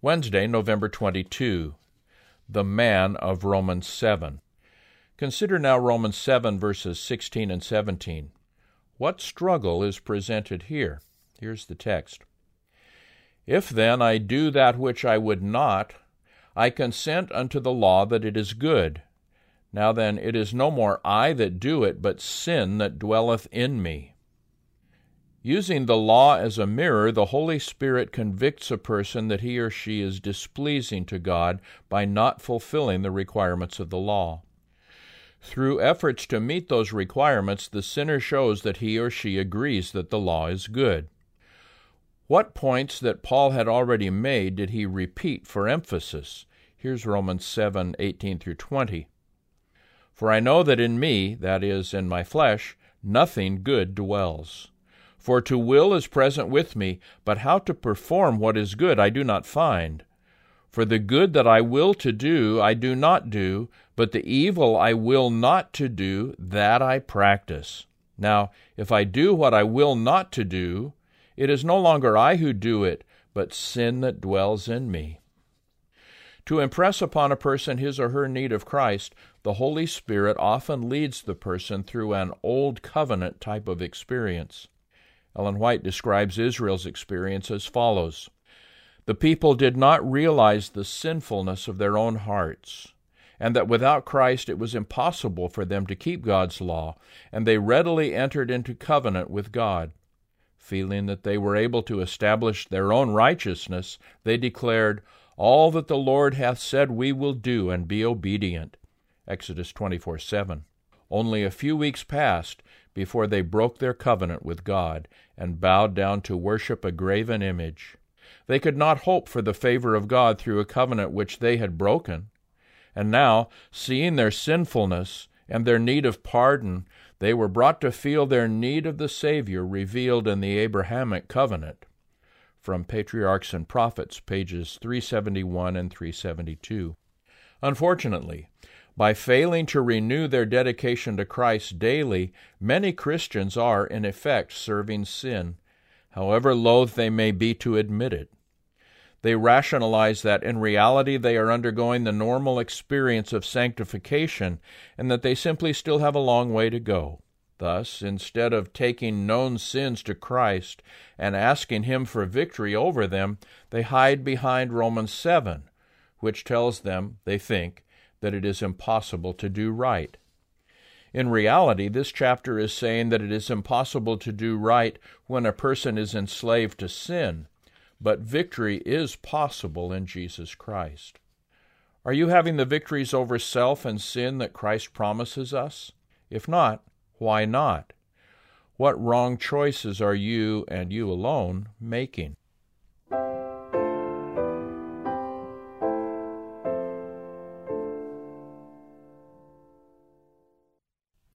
Wednesday, November 22. The man of Romans 7. Consider now Romans 7, verses 16 and 17. What struggle is presented here? Here's the text. If then I do that which I would not, I consent unto the law that it is good. Now then, it is no more I that do it, but sin that dwelleth in me. Using the law as a mirror, the Holy Spirit convicts a person that he or she is displeasing to God by not fulfilling the requirements of the law. Through efforts to meet those requirements, the sinner shows that he or she agrees that the law is good. What points that Paul had already made did he repeat for emphasis? Here's Romans 7 18 through 20. For I know that in me, that is, in my flesh, nothing good dwells. For to will is present with me, but how to perform what is good I do not find. For the good that I will to do I do not do, but the evil I will not to do, that I practice. Now, if I do what I will not to do, it is no longer I who do it, but sin that dwells in me. To impress upon a person his or her need of Christ, the Holy Spirit often leads the person through an old covenant type of experience. Ellen White describes Israel's experience as follows The people did not realize the sinfulness of their own hearts, and that without Christ it was impossible for them to keep God's law, and they readily entered into covenant with God. Feeling that they were able to establish their own righteousness, they declared, All that the Lord hath said we will do, and be obedient. Exodus 24 7. Only a few weeks passed before they broke their covenant with God and bowed down to worship a graven image. They could not hope for the favor of God through a covenant which they had broken. And now, seeing their sinfulness and their need of pardon, they were brought to feel their need of the Savior revealed in the Abrahamic covenant. From Patriarchs and Prophets, pages 371 and 372. Unfortunately, by failing to renew their dedication to Christ daily, many Christians are, in effect, serving sin, however loath they may be to admit it. They rationalize that in reality they are undergoing the normal experience of sanctification and that they simply still have a long way to go. Thus, instead of taking known sins to Christ and asking Him for victory over them, they hide behind Romans 7, which tells them, they think, that it is impossible to do right. In reality, this chapter is saying that it is impossible to do right when a person is enslaved to sin, but victory is possible in Jesus Christ. Are you having the victories over self and sin that Christ promises us? If not, why not? What wrong choices are you and you alone making?